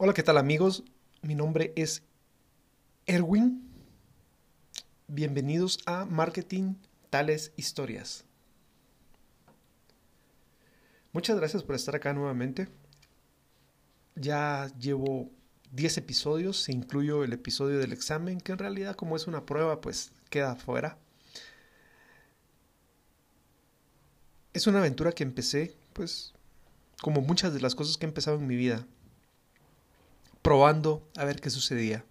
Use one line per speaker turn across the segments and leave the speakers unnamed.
Hola, ¿qué tal amigos? Mi nombre es Erwin. Bienvenidos a Marketing Tales Historias. Muchas gracias por estar acá nuevamente. Ya llevo 10 episodios, incluyo el episodio del examen, que en realidad como es una prueba, pues queda fuera. Es una aventura que empecé, pues, como muchas de las cosas que he empezado en mi vida, probando a ver qué sucedía.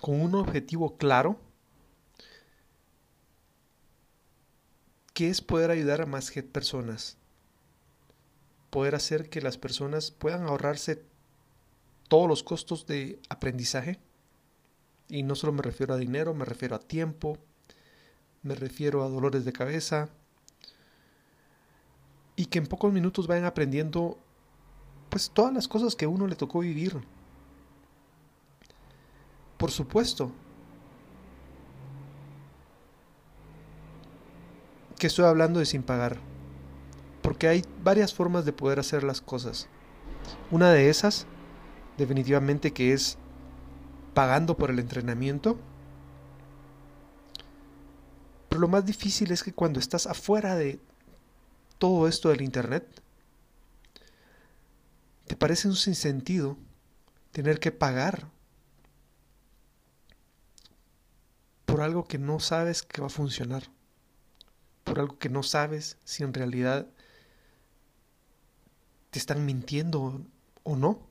Con un objetivo claro, que es poder ayudar a más personas. Poder hacer que las personas puedan ahorrarse todos los costos de aprendizaje. Y no solo me refiero a dinero, me refiero a tiempo, me refiero a dolores de cabeza. Y que en pocos minutos vayan aprendiendo pues todas las cosas que uno le tocó vivir. Por supuesto que estoy hablando de sin pagar, porque hay varias formas de poder hacer las cosas. Una de esas, definitivamente que es pagando por el entrenamiento. Pero lo más difícil es que cuando estás afuera de todo esto del Internet, ¿Te parece un sinsentido tener que pagar por algo que no sabes que va a funcionar? Por algo que no sabes si en realidad te están mintiendo o no.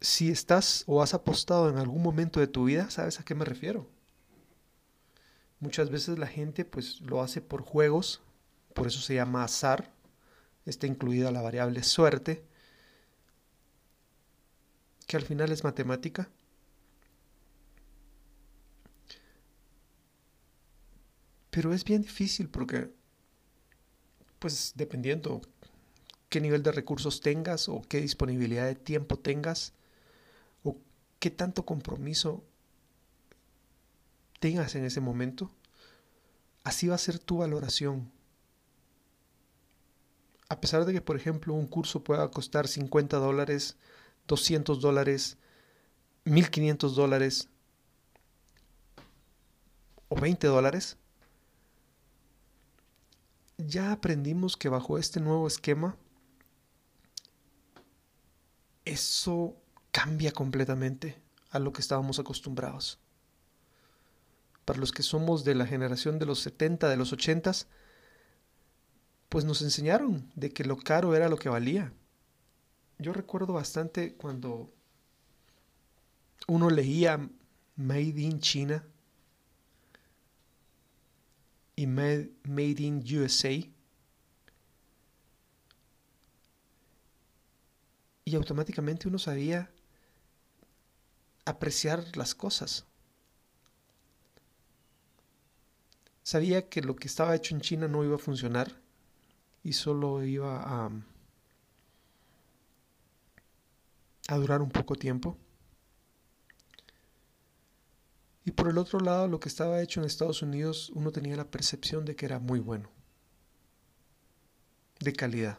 Si estás o has apostado en algún momento de tu vida, ¿sabes a qué me refiero? Muchas veces la gente pues lo hace por juegos, por eso se llama azar, está incluida la variable suerte, que al final es matemática. Pero es bien difícil porque, pues dependiendo qué nivel de recursos tengas o qué disponibilidad de tiempo tengas o qué tanto compromiso tengas en ese momento, así va a ser tu valoración. A pesar de que, por ejemplo, un curso pueda costar 50 dólares, 200 dólares, 1500 dólares o 20 dólares, ya aprendimos que bajo este nuevo esquema, eso cambia completamente a lo que estábamos acostumbrados para los que somos de la generación de los 70, de los 80, pues nos enseñaron de que lo caro era lo que valía. Yo recuerdo bastante cuando uno leía Made in China y Made, in USA y automáticamente uno sabía apreciar las cosas. Sabía que lo que estaba hecho en China no iba a funcionar y solo iba a, durar un poco tiempo. Y por el otro lado, lo que estaba hecho en Estados Unidos, uno tenía la percepción de que era muy bueno, de calidad.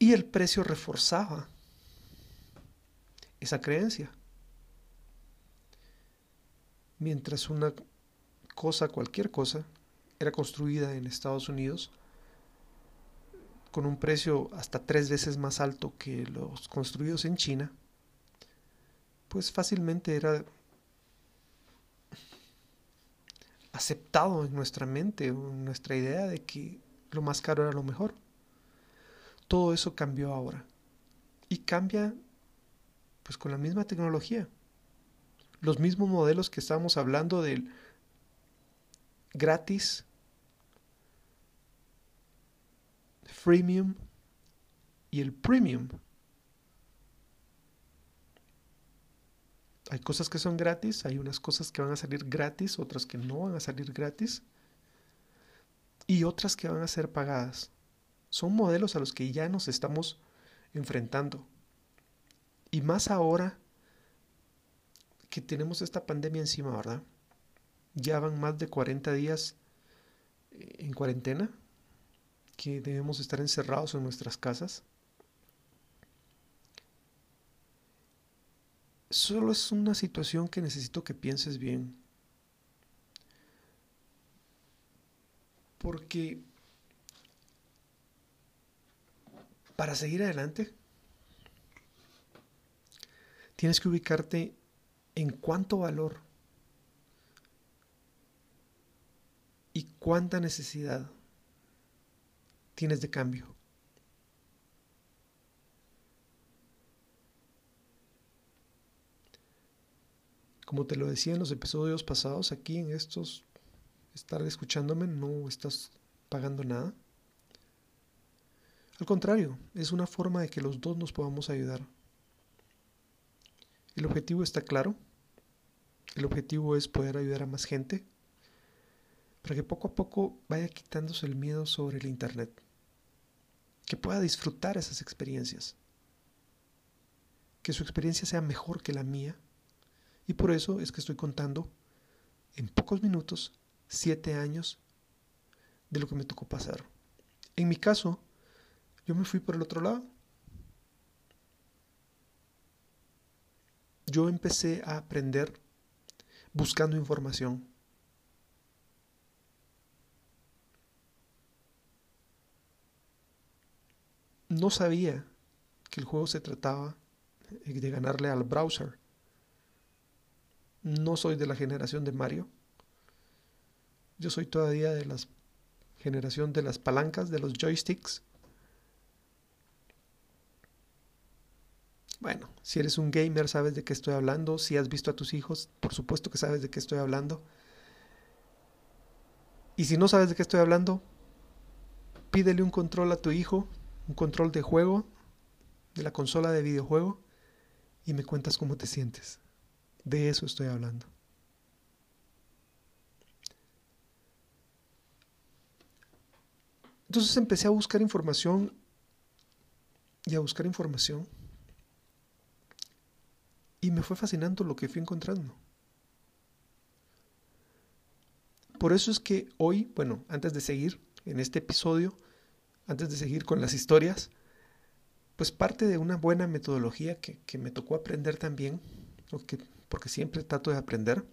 Y el precio reforzaba esa creencia mientras una cosa, cualquier cosa, era construida en Estados Unidos con un precio hasta tres veces más alto que los construidos en China, pues fácilmente era aceptado en nuestra mente, en nuestra idea de que lo más caro era lo mejor. Todo eso cambió ahora. Y cambia pues con la misma tecnología los mismos modelos que estábamos hablando del gratis, freemium y el premium. Hay cosas que son gratis, hay unas cosas que van a salir gratis, otras que no van a salir gratis y otras que van a ser pagadas. Son modelos a los que ya nos estamos enfrentando. Y más ahora que tenemos esta pandemia encima, ¿verdad? Ya van más de 40 días eh, en cuarentena, que debemos estar encerrados en nuestras casas. Solo es una situación que necesito que pienses bien. Porque para seguir adelante, tienes que ubicarte en cuánto valor y cuánta necesidad tienes de cambio. Como te lo decía en los episodios pasados, aquí en estos, estar escuchándome no estás pagando nada. Al contrario, es una forma de que los dos nos podamos ayudar. El objetivo está claro. El objetivo es poder ayudar a más gente para que poco a poco vaya quitándose el miedo sobre el Internet. Que pueda disfrutar esas experiencias. Que su experiencia sea mejor que la mía. Y por eso es que estoy contando en pocos minutos siete años de lo que me tocó pasar. En mi caso, yo me fui por el otro lado. Yo empecé a aprender buscando información. No sabía que el juego se trataba de ganarle al browser. No soy de la generación de Mario. Yo soy todavía de la generación de las palancas, de los joysticks. Bueno, si eres un gamer sabes de qué estoy hablando, si has visto a tus hijos, por supuesto que sabes de qué estoy hablando. Y si no sabes de qué estoy hablando, pídele un control a tu hijo, un control de juego, de la consola de videojuego, y me cuentas cómo te sientes. De eso estoy hablando. Entonces empecé a buscar información y a buscar información y me fue fascinando lo que fui encontrando. Por eso es que hoy, bueno, antes de seguir en este episodio, antes de seguir con las historias, pues parte de una buena metodología que, me tocó aprender también, porque, porque siempre trato de aprender,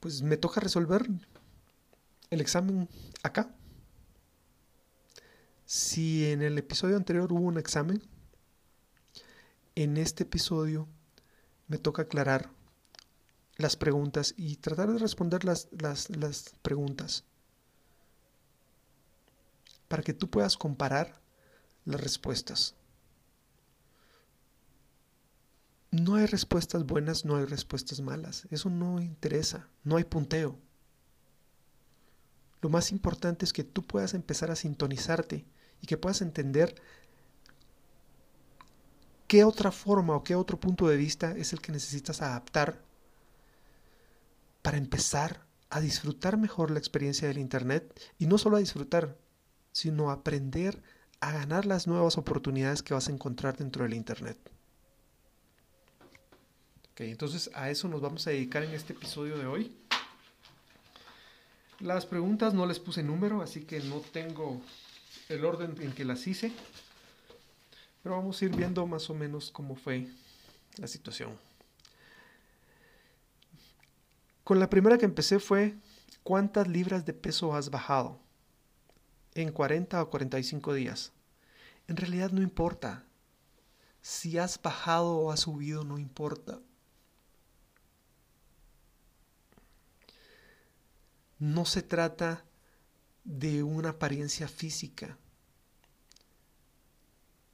pues me toca resolver el examen acá. Si en el episodio anterior hubo un examen, en este episodio me toca aclarar las preguntas y tratar de responder las, las, preguntas para que tú puedas comparar las respuestas. No hay respuestas buenas, no hay respuestas malas. Eso no interesa, no hay punteo. Lo más importante es que tú puedas empezar a sintonizarte y que puedas entender ¿Qué otra forma o qué otro punto de vista es el que necesitas adaptar para empezar a disfrutar mejor la experiencia del Internet? Y no solo a disfrutar, sino a aprender a ganar las nuevas oportunidades que vas a encontrar dentro del Internet. Ok, entonces a eso nos vamos a dedicar en este episodio de hoy. Las preguntas no les puse número, así que no tengo el orden en que las hice. Pero vamos a ir viendo más o menos cómo fue la situación. Con la primera que empecé fue, ¿cuántas libras de peso has bajado? En 40 o 45 días. En realidad no importa. Si has bajado o has subido, no importa. No se trata de una apariencia física.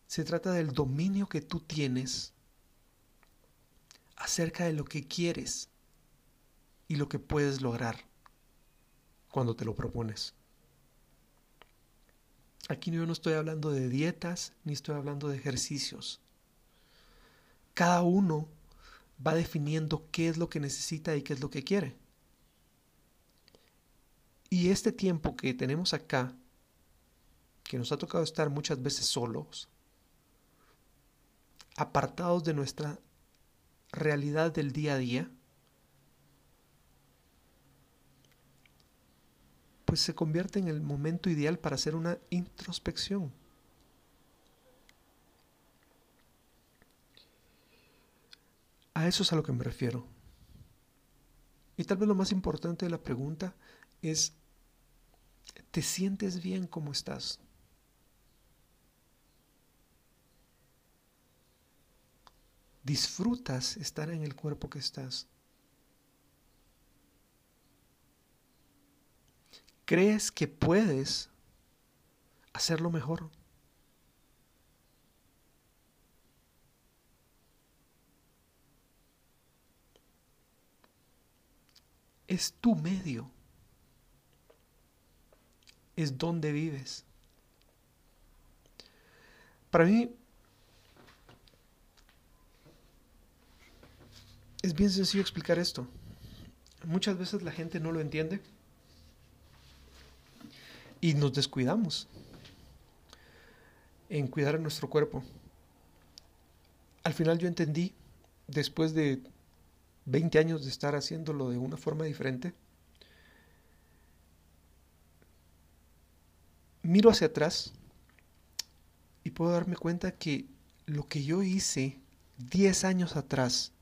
Se trata del dominio que tú tienes acerca de lo que quieres y lo que puedes lograr cuando te lo propones. Aquí yo no estoy hablando de dietas ni estoy hablando de ejercicios. Cada uno va definiendo qué es lo que necesita y qué es lo que quiere. Y este tiempo que tenemos acá, que nos ha tocado estar muchas veces solos, apartados de nuestra realidad del día a día, pues se convierte en el momento ideal para hacer una introspección. A eso es a lo que me refiero. Y tal vez lo más importante de la pregunta es, ¿te sientes bien como estás? ¿Disfrutas estar en el cuerpo que estás? ¿Crees que puedes hacerlo mejor? es tu medio, es donde vives. Para mí es bien sencillo explicar esto. Muchas veces la gente no lo entiende y nos descuidamos en cuidar a nuestro cuerpo. Al final yo entendí, después de 20 años de estar haciéndolo de una forma diferente, miro hacia atrás y puedo darme cuenta que lo que yo hice 10 años atrás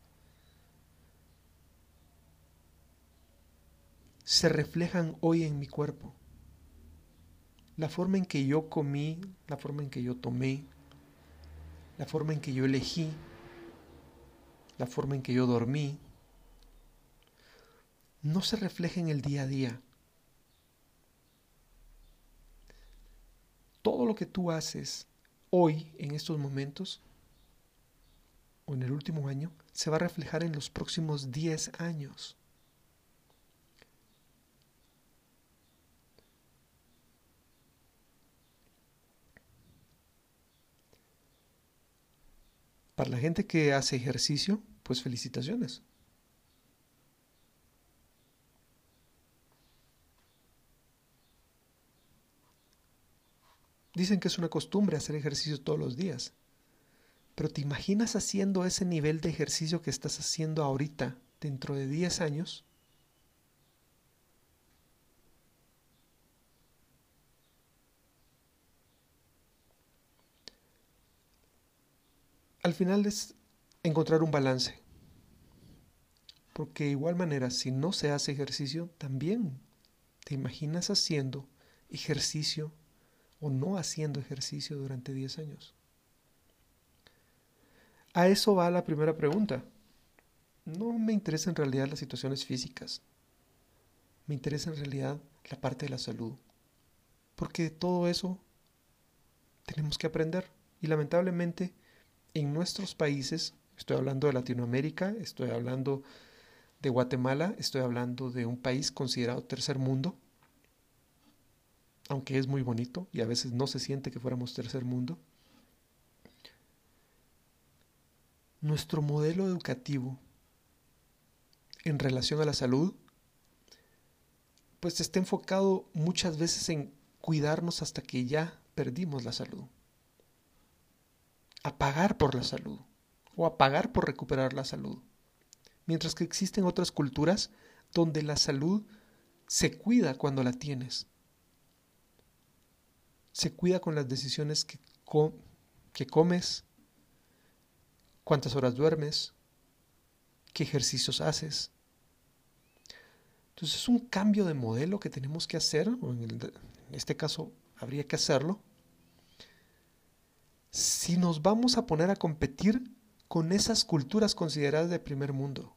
se reflejan hoy en mi cuerpo. La forma en que yo comí, la forma en que yo tomé, la forma en que yo elegí, la forma en que yo dormí, no se refleja en el día a día. Todo lo que tú haces hoy, en estos momentos, o en el último año, se va a reflejar en los próximos 10 años. Para la gente que hace ejercicio, pues felicitaciones. Dicen que es una costumbre hacer ejercicio todos los días. Pero ¿te imaginas haciendo ese nivel de ejercicio que estás haciendo ahorita dentro de 10 años? Al final es encontrar un balance. Porque de igual manera, si no se hace ejercicio, también te imaginas haciendo ejercicio o no haciendo ejercicio durante 10 años? A eso va la primera pregunta. No me interesa en realidad las situaciones físicas. Me interesa en realidad la parte de la salud. Porque de todo eso tenemos que aprender. Y lamentablemente en nuestros países, estoy hablando de Latinoamérica, estoy hablando de Guatemala, estoy hablando de un país considerado tercer mundo, aunque es muy bonito y a veces no se siente que fuéramos tercer mundo, nuestro modelo educativo en relación a la salud, pues está enfocado muchas veces en cuidarnos hasta que ya perdimos la salud. A pagar por la salud o a pagar por recuperar la salud. Mientras que existen otras culturas donde la salud se cuida cuando la tienes se cuida con las decisiones que, que comes, cuántas horas duermes, qué ejercicios haces. Entonces es un cambio de modelo que tenemos que hacer, o en, en este caso habría que hacerlo, si nos vamos a poner a competir con esas culturas consideradas de primer mundo,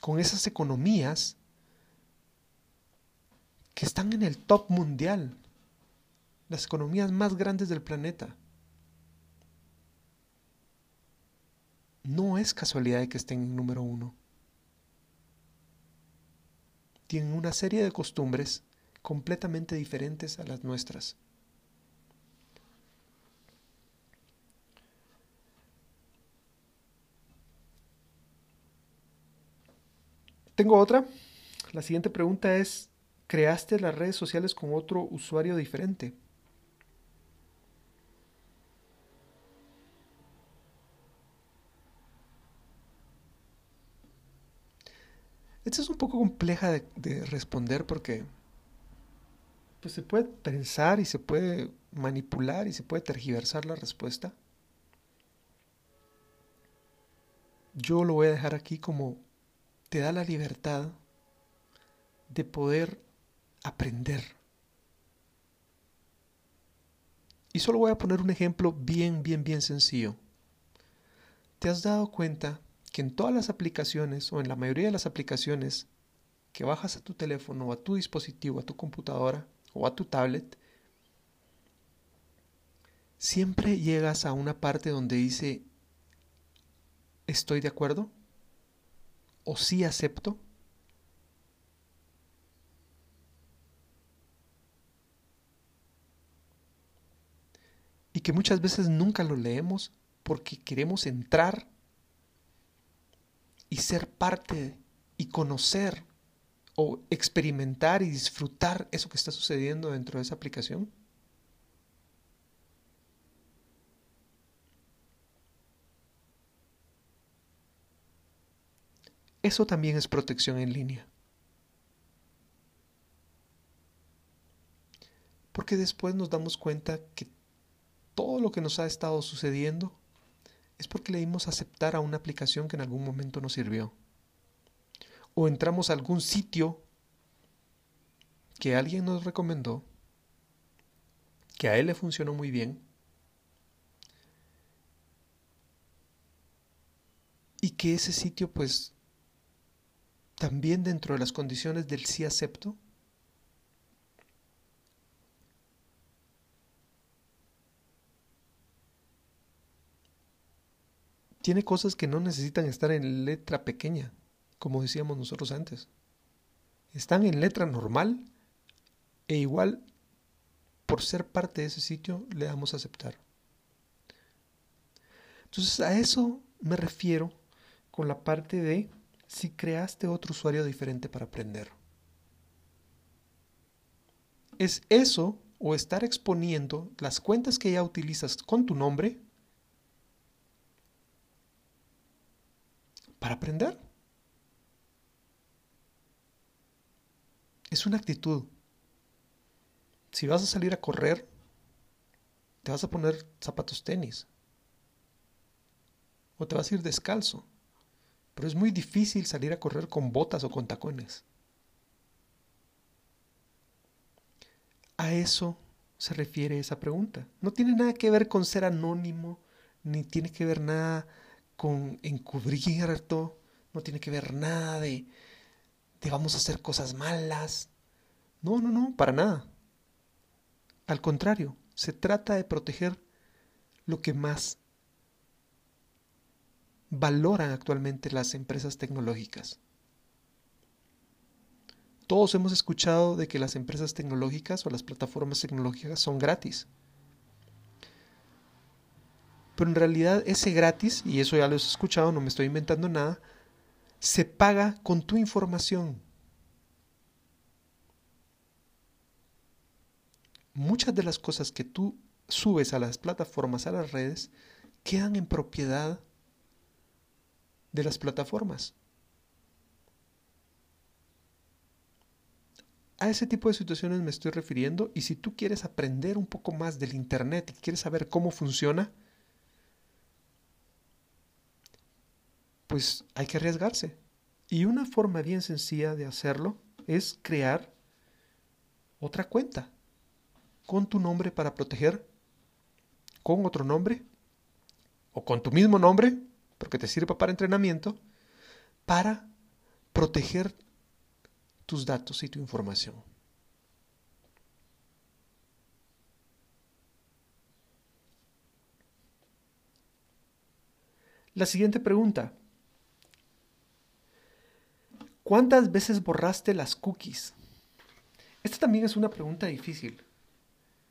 con esas economías que están en el top mundial, las economías más grandes del planeta. No es casualidad de que estén en número uno. Tienen una serie de costumbres completamente diferentes a las nuestras. Tengo otra. La siguiente pregunta es, creaste las redes sociales con otro usuario diferente. Esta es un poco compleja de, de responder porque pues se puede pensar y se puede manipular y se puede tergiversar la respuesta. Yo lo voy a dejar aquí como te da la libertad de poder aprender. Y solo voy a poner un ejemplo bien, bien, bien sencillo. ¿Te has dado cuenta que en todas las aplicaciones o en la mayoría de las aplicaciones que bajas a tu teléfono a tu dispositivo, a tu computadora o a tu tablet, siempre llegas a una parte donde dice estoy de acuerdo o sí acepto? Y que muchas veces nunca lo leemos porque queremos entrar y ser parte y conocer o experimentar y disfrutar eso que está sucediendo dentro de esa aplicación. Eso también es protección en línea. Porque después nos damos cuenta que todo lo que nos ha estado sucediendo es porque le dimos aceptar a una aplicación que en algún momento nos sirvió. O entramos a algún sitio que alguien nos recomendó, que a él le funcionó muy bien, y que ese sitio pues también dentro de las condiciones del sí acepto, tiene cosas que no necesitan estar en letra pequeña, como decíamos nosotros antes. Están en letra normal e igual por ser parte de ese sitio le damos a aceptar. Entonces a eso me refiero con la parte de si creaste otro usuario diferente para aprender. Es eso o estar exponiendo las cuentas que ya utilizas con tu nombre para aprender. Es una actitud. Si vas a salir a correr, te vas a poner zapatos tenis. O te vas a ir descalzo. Pero es muy difícil salir a correr con botas o con tacones. A eso se refiere esa pregunta. No tiene nada que ver con ser anónimo, ni tiene que ver nada con encubrirto, no tiene que ver nada de, de vamos a hacer cosas malas. No, no, no, para nada. Al contrario, se trata de proteger lo que más valoran actualmente las empresas tecnológicas. Todos hemos escuchado de que las empresas tecnológicas o las plataformas tecnológicas son gratis. Pero en realidad ese gratis, y eso ya lo he escuchado, no me estoy inventando nada, se paga con tu información. Muchas de las cosas que tú subes a las plataformas, a las redes, quedan en propiedad de las plataformas. A ese tipo de situaciones me estoy refiriendo y si tú quieres aprender un poco más del Internet y quieres saber cómo funciona, pues hay que arriesgarse. Y una forma bien sencilla de hacerlo es crear otra cuenta con tu nombre para proteger, con otro nombre o con tu mismo nombre porque te sirva para entrenamiento, para proteger tus datos y tu información. La siguiente pregunta. ¿Cuántas veces borraste las cookies? Esta también es una pregunta difícil,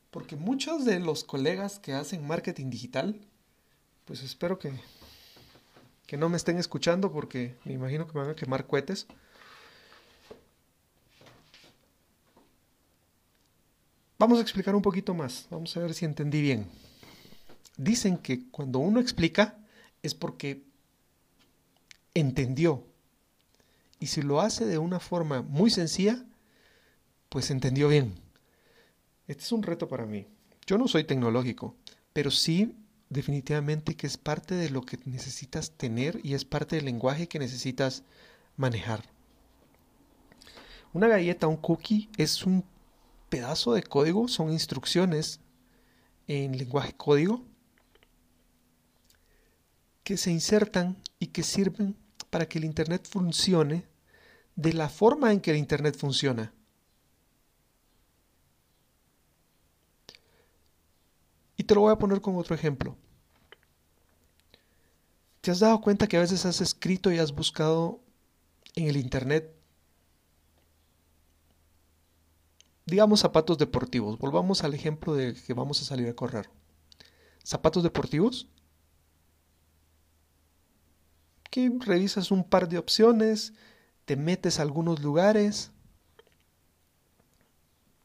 porque muchos de los colegas que hacen marketing digital, pues espero que que no me estén escuchando porque me imagino que me van a quemar cohetes. Vamos a explicar un poquito más, vamos a ver si entendí bien. Dicen que cuando uno explica es porque entendió Y si lo hace de una forma muy sencilla, pues entendió bien. Este es un reto para mí. Yo no soy tecnológico, pero sí definitivamente que es parte de lo que necesitas tener y es parte del lenguaje que necesitas manejar. Una galleta, un cookie, es un pedazo de código, son instrucciones en lenguaje código que se insertan y que sirven para que el Internet funcione de la forma en que el Internet funciona. Y te lo voy a poner con otro ejemplo. ¿Te has dado cuenta que a veces has escrito y has buscado en el Internet, digamos, zapatos deportivos? Volvamos al ejemplo de que vamos a salir a correr. ¿Zapatos deportivos? Que revisas un par de opciones, te metes a algunos lugares,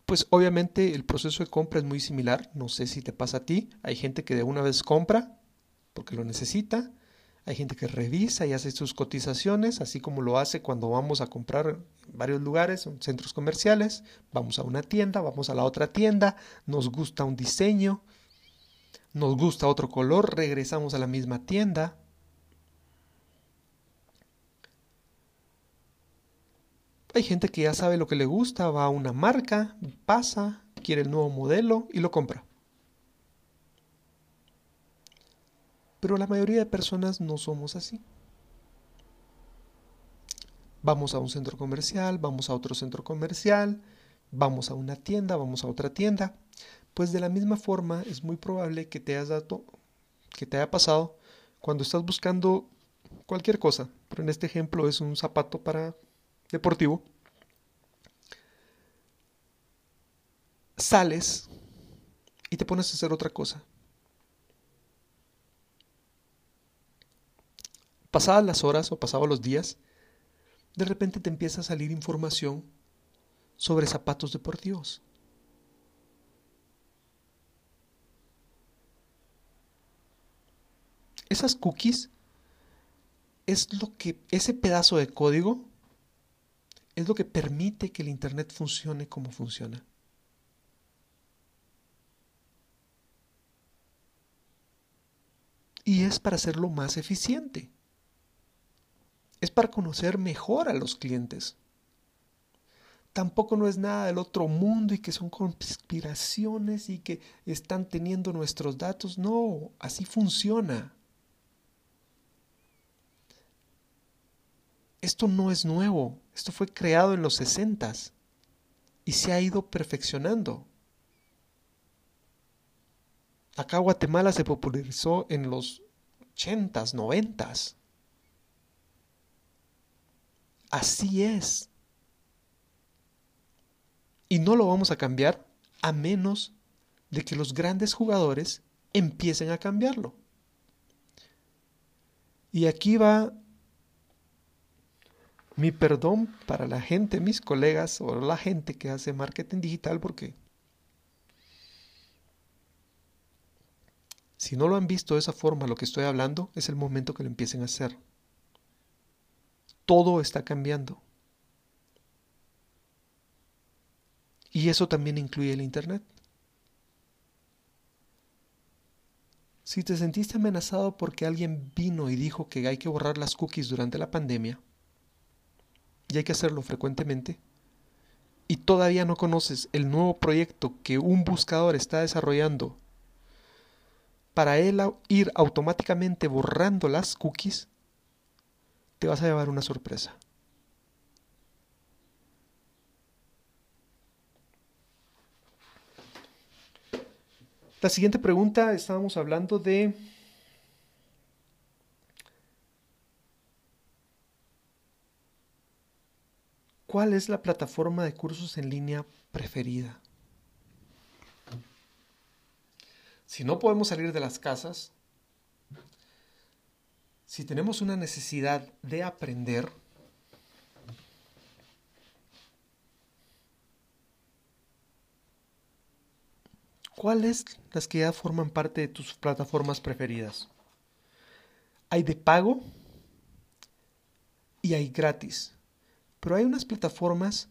pues obviamente el proceso de compra es muy similar, no sé si te pasa a ti, hay gente que de una vez compra porque lo necesita, hay gente que revisa y hace sus cotizaciones, así como lo hace cuando vamos a comprar en varios lugares, en centros comerciales, vamos a una tienda, vamos a la otra tienda, nos gusta un diseño, nos gusta otro color, regresamos a la misma tienda, Hay gente que ya sabe lo que le gusta, va a una marca, pasa, quiere el nuevo modelo y lo compra. Pero la mayoría de personas no somos así. Vamos a un centro comercial, vamos a otro centro comercial, vamos a una tienda, vamos a otra tienda. Pues de la misma forma es muy probable que te, dado, que te haya pasado cuando estás buscando cualquier cosa. Pero en este ejemplo es un zapato para deportivo, sales y te pones a hacer otra cosa. Pasadas las horas o pasados los días, de repente te empieza a salir información sobre zapatos deportivos. Esas cookies es lo que ese pedazo de código es lo que permite que el Internet funcione como funciona. Y es para hacerlo más eficiente. Es para conocer mejor a los clientes. Tampoco no es nada del otro mundo y que son conspiraciones y que están teniendo nuestros datos. No, así funciona. Esto no es nuevo, esto fue creado en los sesentas y se ha ido perfeccionando. Acá Guatemala se popularizó en los ochentas, noventas. Así es. Y no lo vamos a cambiar a menos de que los grandes jugadores empiecen a cambiarlo. Y aquí va mi perdón para la gente, mis colegas o la gente que hace marketing digital porque si no lo han visto de esa forma lo que estoy hablando, es el momento que lo empiecen a hacer. Todo está cambiando. Y eso también incluye el Internet. Si te sentiste amenazado porque alguien vino y dijo que hay que borrar las cookies durante la pandemia, y hay que hacerlo frecuentemente, y todavía no conoces el nuevo proyecto que un buscador está desarrollando para él ir automáticamente borrando las cookies, te vas a llevar una sorpresa. La siguiente pregunta, estábamos hablando de ¿Cuál es la plataforma de cursos en línea preferida? Si no podemos salir de las casas, si tenemos una necesidad de aprender, ¿cuáles las que ya forman parte de tus plataformas preferidas? Hay de pago y hay gratis. Pero hay unas plataformas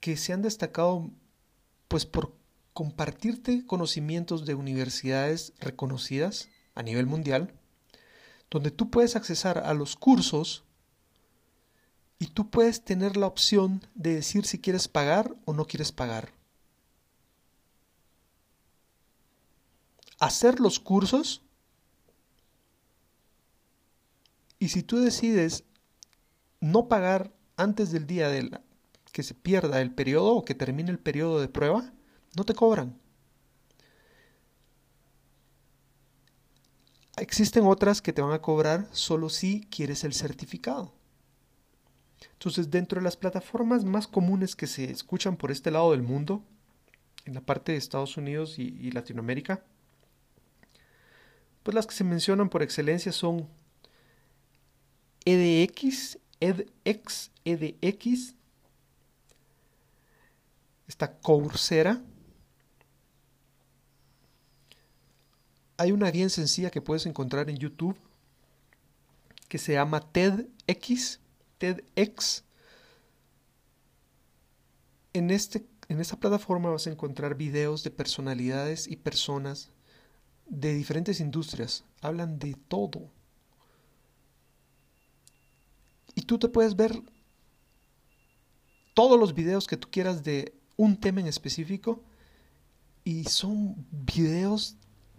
que se han destacado pues por compartirte conocimientos de universidades reconocidas a nivel mundial, donde tú puedes accesar a los cursos y tú puedes tener la opción de decir si quieres pagar o no quieres pagar. Hacer los cursos y si tú decides no pagar antes del día de que se pierda el periodo o que termine el periodo de prueba, no te cobran. Existen otras que te van a cobrar solo si quieres el certificado. Entonces, dentro de las plataformas más comunes que se escuchan por este lado del mundo, en la parte de Estados Unidos y, y Latinoamérica, pues las que se mencionan por excelencia son EDX, EDX, EDX, está Coursera. Hay una bien sencilla que puedes encontrar en YouTube que se llama TEDx, TEDx. En, este, en esta plataforma vas a encontrar videos de personalidades y personas de diferentes industrias. Hablan de todo y tú te puedes ver todos los videos que tú quieras de un tema en específico y son videos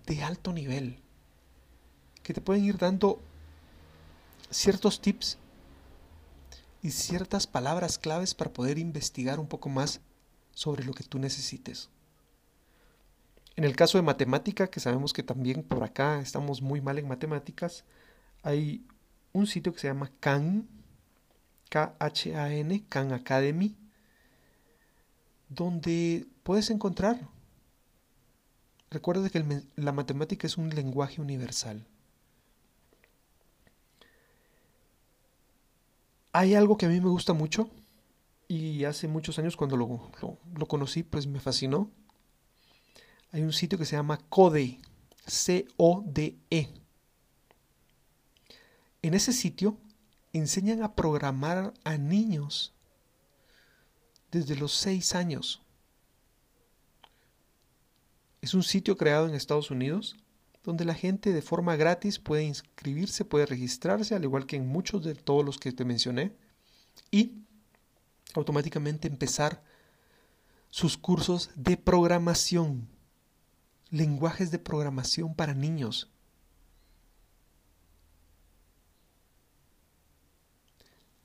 de alto nivel que te pueden ir dando ciertos tips y ciertas palabras claves para poder investigar un poco más sobre lo que tú necesites. En el caso de matemática, que sabemos que también por acá estamos muy mal en matemáticas, hay un sitio que se llama Khan, K-H-A-N, Khan Academy, donde puedes encontrar. Recuerda que la matemática es un lenguaje universal. Hay algo que a mí me gusta mucho y hace muchos años cuando lo, conocí pues me fascinó. Hay un sitio que se llama Code, C-O-D-E. En ese sitio enseñan a programar a niños desde los 6 años. Es un sitio creado en Estados Unidos donde la gente de forma gratis puede inscribirse, puede registrarse, al igual que en muchos de todos los que te mencioné, y automáticamente empezar sus cursos de programación, lenguajes de programación para niños.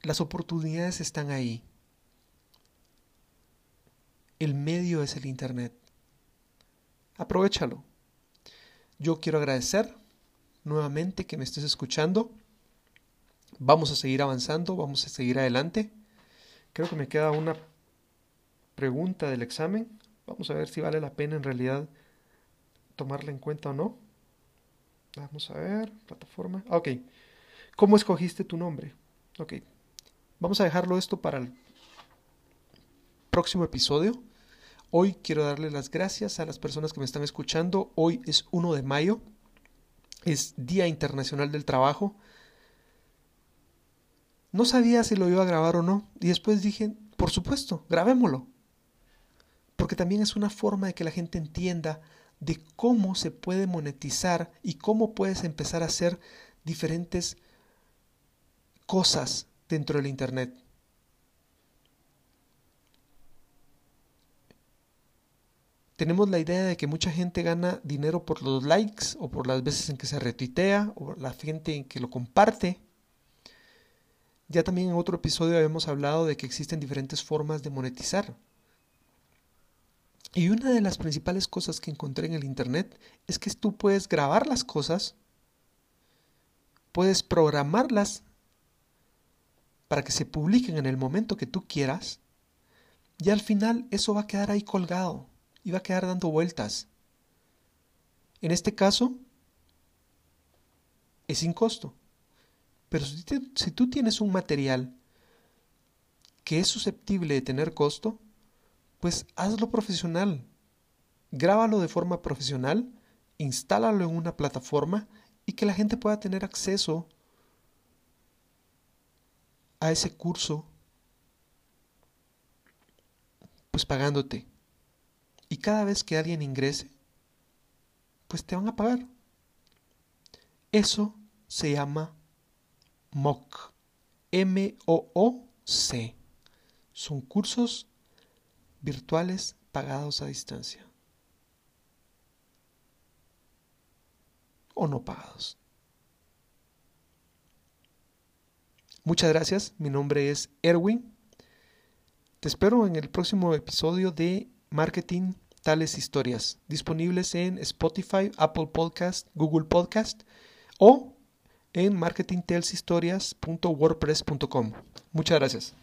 Las oportunidades están ahí. El medio es el Internet. Aprovechalo. Yo quiero agradecer nuevamente que me estés escuchando. Vamos a seguir avanzando, vamos a seguir adelante. Creo que me queda una pregunta del examen. Vamos a ver si vale la pena en realidad tomarla en cuenta o no. Vamos a ver, plataforma. Ok. ¿Cómo escogiste tu nombre? Ok, Vamos a dejarlo esto para el próximo episodio. Hoy quiero darle las gracias a las personas que me están escuchando. Hoy es 1 de mayo, es Día Internacional del Trabajo. No sabía si lo iba a grabar o no y después dije, por supuesto, grabémoslo. Porque también es una forma de que la gente entienda de cómo se puede monetizar y cómo puedes empezar a hacer diferentes cosas dentro del Internet. Tenemos la idea de que mucha gente gana dinero por los likes o por las veces en que se retuitea o la gente en que lo comparte. Ya también en otro episodio habíamos hablado de que existen diferentes formas de monetizar. Y una de las principales cosas que encontré en el Internet es que tú puedes grabar las cosas, puedes programarlas para que se publiquen en el momento que tú quieras, y al final eso va a quedar ahí colgado y va a quedar dando vueltas. En este caso, es sin costo. Pero si, tú tienes un material que es susceptible de tener costo, pues hazlo profesional. Grábalo de forma profesional, instálalo en una plataforma y que la gente pueda tener acceso a ese curso Pues pagándote. Y cada vez que alguien ingrese, pues te van a pagar. Eso se llama MOOC. M-O-O-C. Son cursos virtuales pagados a distancia. O no pagados. Muchas gracias. Mi nombre es Erwin. Te espero en el próximo episodio de Marketing Tales Historias, disponibles en Spotify, Apple Podcast, Google Podcast o en marketingtaleshistorias.wordpress.com. Muchas gracias.